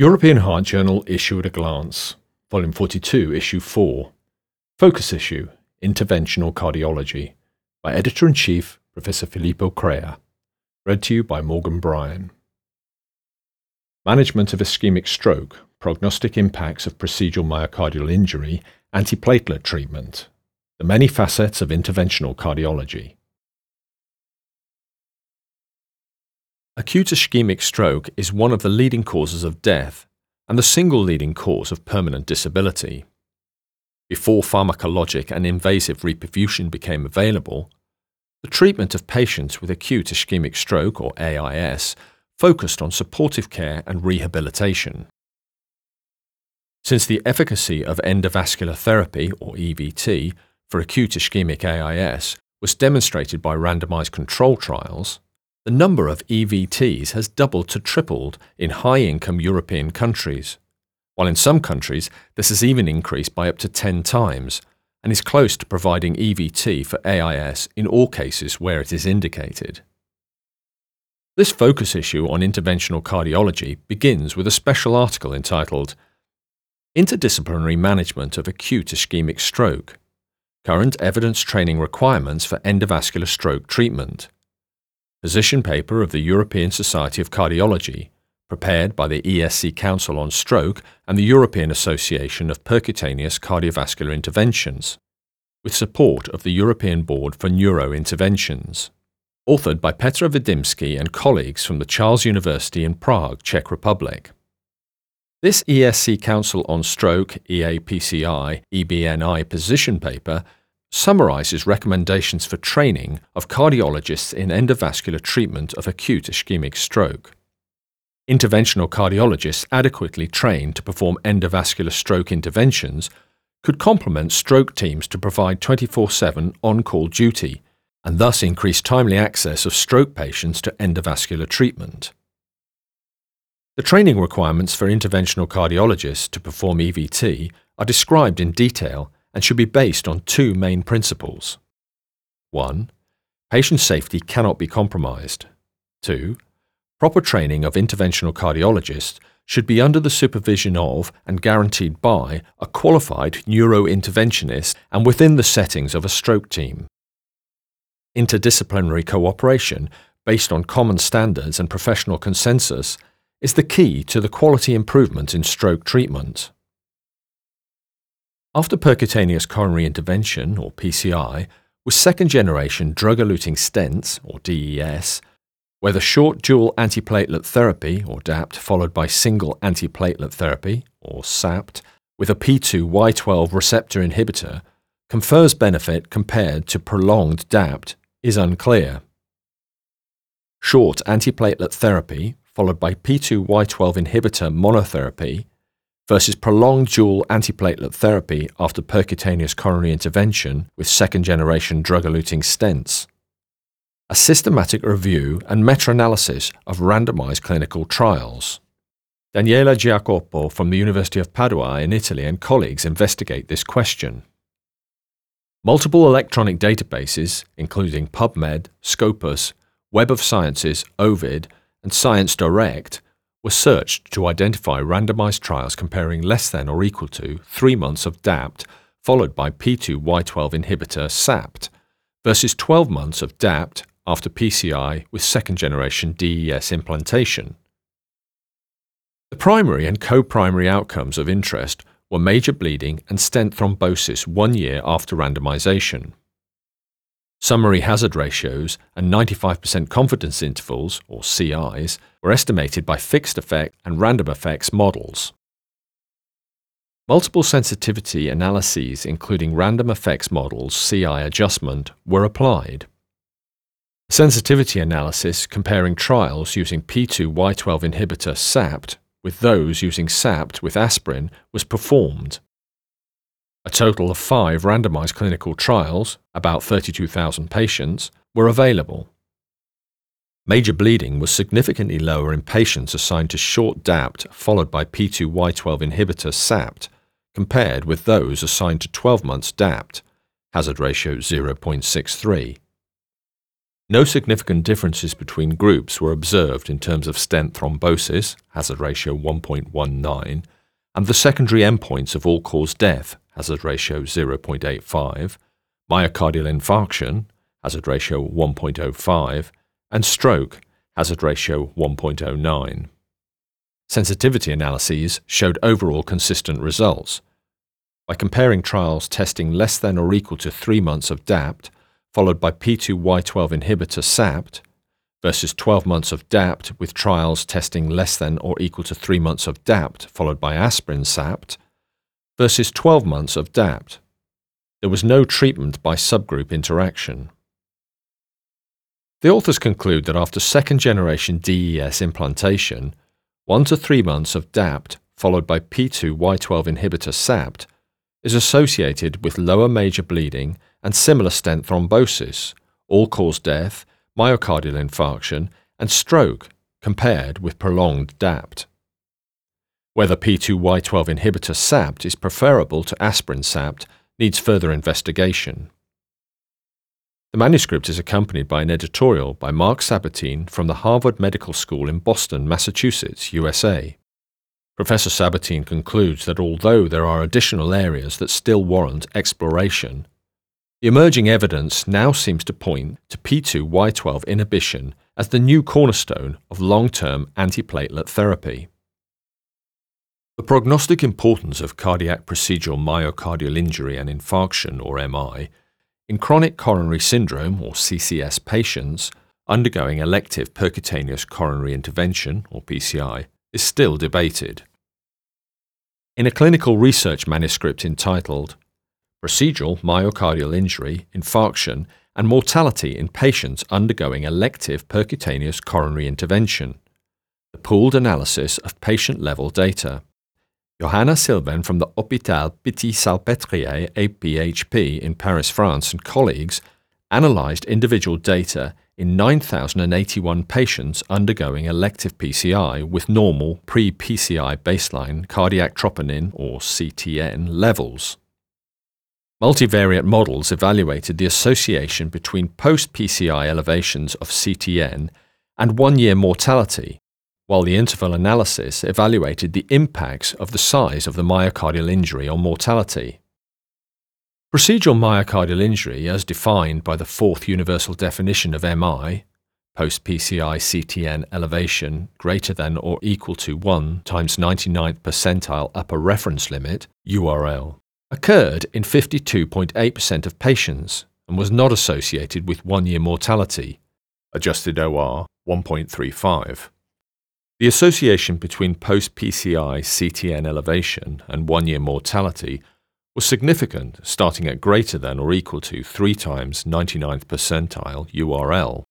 European Heart Journal Issue at a Glance, Volume 42, Issue 4. Focus Issue Interventional Cardiology by Editor in Chief Professor Filippo Crea. Read to you by Morgan Bryan. Management of ischemic stroke, prognostic impacts of procedural myocardial injury, antiplatelet treatment, the many facets of interventional cardiology. Acute ischemic stroke is one of the leading causes of death and the single leading cause of permanent disability. Before pharmacologic and invasive reperfusion became available, the treatment of patients with acute ischemic stroke, or AIS, focused on supportive care and rehabilitation. Since the efficacy of endovascular therapy, or EVT, for acute ischemic AIS was demonstrated by randomized control trials, the number of EVTs has doubled to tripled in high income European countries, while in some countries this has even increased by up to 10 times and is close to providing EVT for AIS in all cases where it is indicated. This focus issue on interventional cardiology begins with a special article entitled Interdisciplinary Management of Acute Ischemic Stroke Current Evidence Training Requirements for Endovascular Stroke Treatment position paper of the European Society of Cardiology, prepared by the ESC Council on Stroke and the European Association of Percutaneous Cardiovascular Interventions, with support of the European Board for Neurointerventions. Authored by Petra Widimsky and colleagues from the Charles University in Prague, Czech Republic. This ESC Council on Stroke EAPCI EBNI position paper summarizes recommendations for training of cardiologists in endovascular treatment of acute ischemic stroke. Interventional cardiologists adequately trained to perform endovascular stroke interventions could complement stroke teams to provide 24 7 on call duty and thus increase timely access of stroke patients to endovascular treatment. The training requirements for interventional cardiologists to perform EVT are described in detail and should be based on two main principles. 1. Patient safety cannot be compromised. 2. Proper training of interventional cardiologists should be under the supervision of and guaranteed by a qualified neurointerventionist and within the settings of a stroke team. Interdisciplinary cooperation, based on common standards and professional consensus, is the key to the quality improvement in stroke treatment. After percutaneous coronary intervention, or PCI, with second generation drug eluting stents, or DES, whether short dual antiplatelet therapy, or DAPT, followed by single antiplatelet therapy, or SAPT, with a P2Y12 receptor inhibitor, confers benefit compared to prolonged DAPT is unclear. Short antiplatelet therapy, followed by P2Y12 inhibitor monotherapy, versus prolonged dual antiplatelet therapy after percutaneous coronary intervention with second generation drug eluting stents. A systematic review and meta analysis of randomized clinical trials. Daniela Giacoppo from the University of Padua in Italy and colleagues investigate this question. Multiple electronic databases, including PubMed, Scopus, Web of Sciences, Ovid, and Science Direct, were searched to identify randomized trials comparing less than or equal to three months of DAPT followed by P2Y12 inhibitor SAPT versus 12 months of DAPT after PCI with second generation DES implantation. The primary and co primary outcomes of interest were major bleeding and stent thrombosis one year after randomization. Summary hazard ratios and 95% confidence intervals, or CIs, were estimated by fixed effect and random effects models. Multiple sensitivity analyses, including random effects models CI adjustment, were applied. Sensitivity analysis comparing trials using P2Y12 inhibitor SAPT with those using SAPT with aspirin was performed. A total of five randomized clinical trials, about 32,000 patients, were available. Major bleeding was significantly lower in patients assigned to short DAPT followed by P2Y12 inhibitor SAPT compared with those assigned to 12 months DAPT, hazard ratio 0.63. No significant differences between groups were observed in terms of stent thrombosis, hazard ratio 1.19, and the secondary endpoints of all cause death, hazard ratio 0.85, myocardial infarction, hazard ratio 1.05, and stroke, hazard ratio 1.09. Sensitivity analyses showed overall consistent results. By comparing trials testing less than or equal to 3 months of DAPT, followed by P2Y12 inhibitor SAPT, versus 12 months of DAPT with trials testing less than or equal to 3 months of DAPT followed by aspirin SAPT, versus 12 months of DAPT. There was no treatment by subgroup interaction. The authors conclude that after second generation DES implantation, 1 to 3 months of DAPT followed by P2Y12 inhibitor SAPT is associated with lower major bleeding and similar stent thrombosis, all cause death, myocardial infarction, and stroke compared with prolonged DAPT. Whether P2Y12 inhibitor SAPT is preferable to aspirin SAPT needs further investigation. The manuscript is accompanied by an editorial by Marc Sabatine from the Harvard Medical School in Boston, Massachusetts, USA. Professor Sabatine concludes that although there are additional areas that still warrant exploration, the emerging evidence now seems to point to P2Y12 inhibition as the new cornerstone of long term antiplatelet therapy. The prognostic importance of cardiac procedural myocardial injury and infarction, or MI, in chronic coronary syndrome, or CCS patients undergoing elective percutaneous coronary intervention, or PCI, is still debated. In a clinical research manuscript entitled Procedural Myocardial Injury, Infarction, and Mortality in Patients Undergoing Elective Percutaneous Coronary Intervention, the pooled analysis of patient level data Johanna Silvain from the Hôpital Pitié-Salpêtrière APHP in Paris, France, and colleagues analysed individual data in 9,081 patients undergoing elective PCI with normal pre PCI baseline cardiac troponin or CTN levels. Multivariate models evaluated the association between post PCI elevations of CTN and one year mortality while the interval analysis evaluated the impacts of the size of the myocardial injury on mortality. Procedural myocardial injury, as defined by the fourth universal definition of MI, post PCI CTN elevation greater than or equal to 1 times 99th percentile upper reference limit, URL, occurred in 52.8% of patients and was not associated with one year mortality, adjusted OR 1.35. The association between post PCI CTN elevation and one year mortality was significant, starting at greater than or equal to 3 times 99th percentile URL.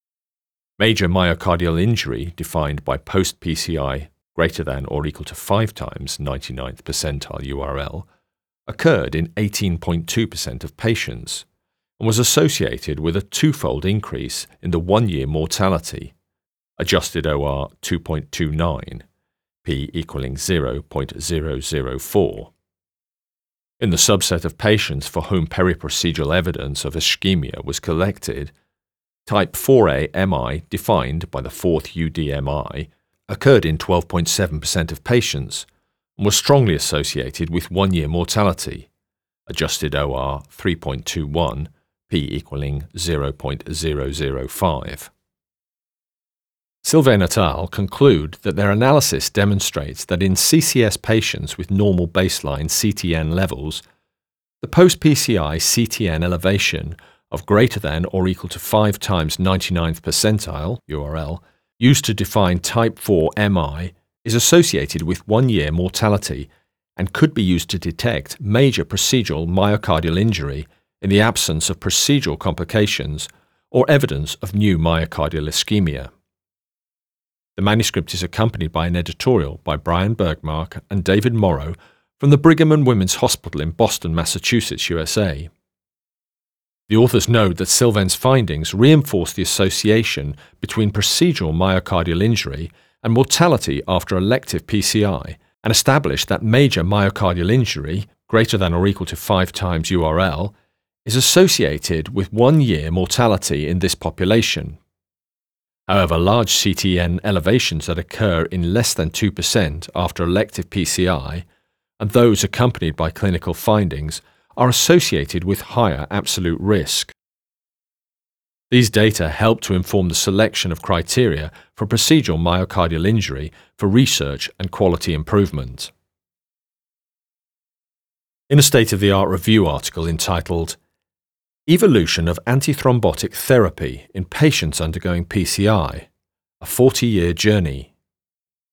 Major myocardial injury, defined by post PCI greater than or equal to 5 times 99th percentile URL, occurred in 18.2% of patients and was associated with a twofold increase in the one year mortality adjusted OR 2.29, p equaling 0.004. In the subset of patients for whom periprocedural evidence of ischemia was collected, type 4A MI defined by the fourth UDMI occurred in 12.7% of patients and was strongly associated with one year mortality, adjusted OR 3.21, p equaling 0.005. Silvain et al. conclude that their analysis demonstrates that in CCS patients with normal baseline CTN levels, the post PCI CTN elevation of greater than or equal to 5 times 99th percentile URL used to define type 4 MI is associated with one year mortality and could be used to detect major procedural myocardial injury in the absence of procedural complications or evidence of new myocardial ischemia. The manuscript is accompanied by an editorial by Brian Bergmark and David Morrow from the Brigham and Women's Hospital in Boston, Massachusetts, USA. The authors note that Silvain's findings reinforce the association between procedural myocardial injury and mortality after elective PCI and establish that major myocardial injury, greater than or equal to 5 times URL, is associated with one year mortality in this population, However, large CTN elevations that occur in less than 2% after elective PCI and those accompanied by clinical findings are associated with higher absolute risk. These data help to inform the selection of criteria for procedural myocardial injury for research and quality improvement. In a state of the art review article entitled Evolution of Antithrombotic Therapy in Patients Undergoing PCI A 40 Year Journey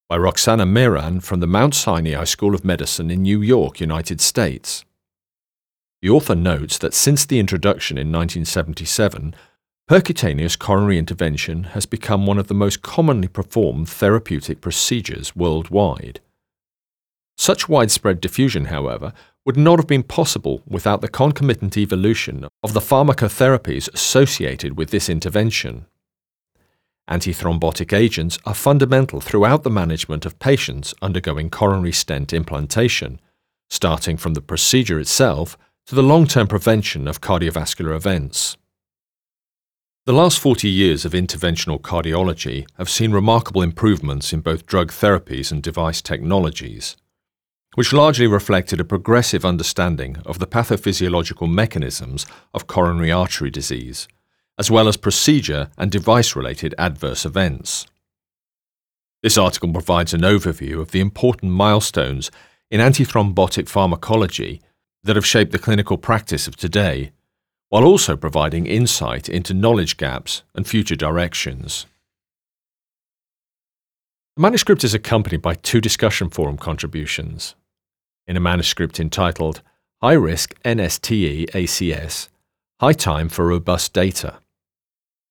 by Roxana Mehran from the Mount Sinai School of Medicine in New York, United States. The author notes that since the introduction in 1977, Percutaneous coronary intervention has become one of the most commonly performed therapeutic procedures worldwide. Such widespread diffusion, however, would not have been possible without the concomitant evolution of the pharmacotherapies associated with this intervention. Antithrombotic agents are fundamental throughout the management of patients undergoing coronary stent implantation, starting from the procedure itself to the long term prevention of cardiovascular events. The last 40 years of interventional cardiology have seen remarkable improvements in both drug therapies and device technologies, which largely reflected a progressive understanding of the pathophysiological mechanisms of coronary artery disease, as well as procedure and device related adverse events. This article provides an overview of the important milestones in antithrombotic pharmacology that have shaped the clinical practice of today while also providing insight into knowledge gaps and future directions. The manuscript is accompanied by two discussion forum contributions. In a manuscript entitled High Risk NSTE ACS High Time for Robust Data,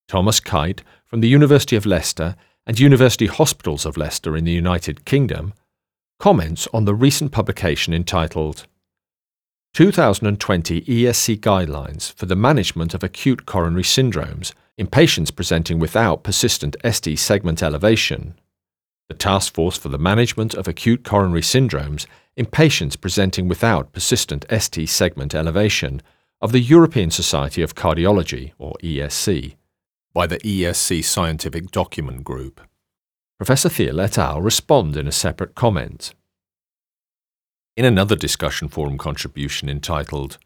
Thomas Kite from the University of Leicester and University Hospitals of Leicester in the United Kingdom comments on the recent publication entitled 2020 ESC guidelines for the management of acute coronary syndromes in patients presenting without persistent ST segment elevation. The Task Force for the Management of Acute Coronary Syndromes in Patients Presenting Without Persistent ST Segment Elevation of the European Society of Cardiology, or ESC, by the ESC Scientific Document Group. Professor Thiele et al. respond in a separate comment. In another discussion forum contribution entitled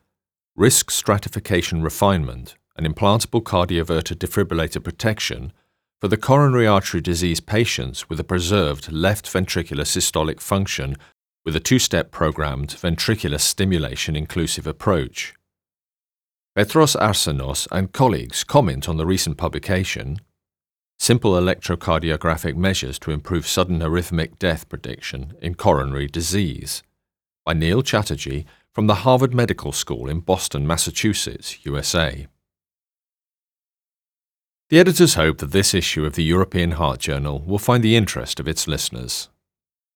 Risk Stratification Refinement and Implantable Cardioverter Defibrillator Protection for the Coronary Artery Disease Patients with a Preserved Left Ventricular Systolic Function with a two step programmed ventricular stimulation inclusive approach. Petros Arsenos and colleagues comment on the recent publication Simple Electrocardiographic Measures to Improve Sudden Arrhythmic Death Prediction in Coronary Disease by Neil Chatterjee from the Harvard Medical School in Boston, Massachusetts, USA. The editors hope that this issue of the European Heart Journal will find the interest of its listeners.